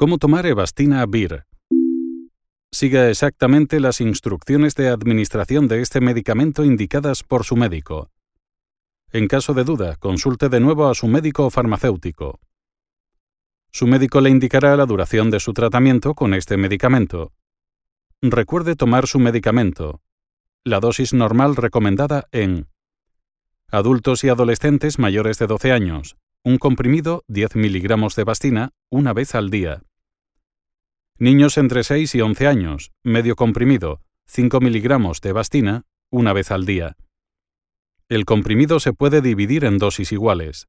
¿Cómo tomar Evastina Vir? Siga exactamente las instrucciones de administración de este medicamento indicadas por su médico. En caso de duda, consulte de nuevo a su médico o farmacéutico. Su médico le indicará la duración de su tratamiento con este medicamento. Recuerde tomar su medicamento. La dosis normal recomendada en adultos y adolescentes mayores de 12 años, un comprimido 10 miligramos de bastina una vez al día. Niños entre 6 y 11 años, medio comprimido, 5 miligramos de bastina, una vez al día. El comprimido se puede dividir en dosis iguales.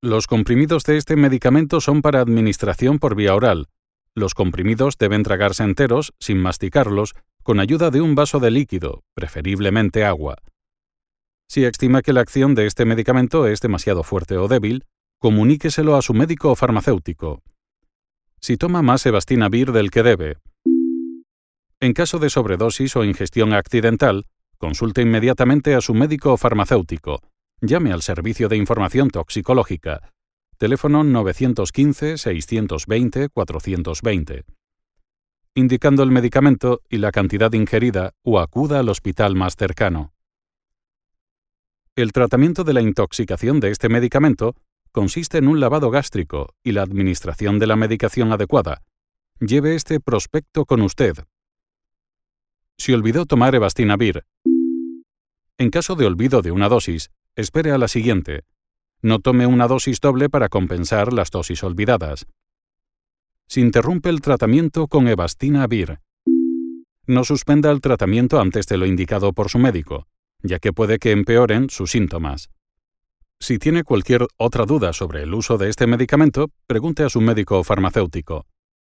Los comprimidos de este medicamento son para administración por vía oral. Los comprimidos deben tragarse enteros, sin masticarlos, con ayuda de un vaso de líquido, preferiblemente agua. Si estima que la acción de este medicamento es demasiado fuerte o débil, comuníqueselo a su médico o farmacéutico si toma más Vir del que debe. En caso de sobredosis o ingestión accidental, consulte inmediatamente a su médico o farmacéutico. Llame al Servicio de Información Toxicológica. Teléfono 915-620-420. Indicando el medicamento y la cantidad ingerida o acuda al hospital más cercano. El tratamiento de la intoxicación de este medicamento consiste en un lavado gástrico y la administración de la medicación adecuada. Lleve este prospecto con usted. Si olvidó tomar Evastinavir. En caso de olvido de una dosis, espere a la siguiente. No tome una dosis doble para compensar las dosis olvidadas. Si interrumpe el tratamiento con Evastinavir. No suspenda el tratamiento antes de lo indicado por su médico, ya que puede que empeoren sus síntomas. Si tiene cualquier otra duda sobre el uso de este medicamento, pregunte a su médico farmacéutico.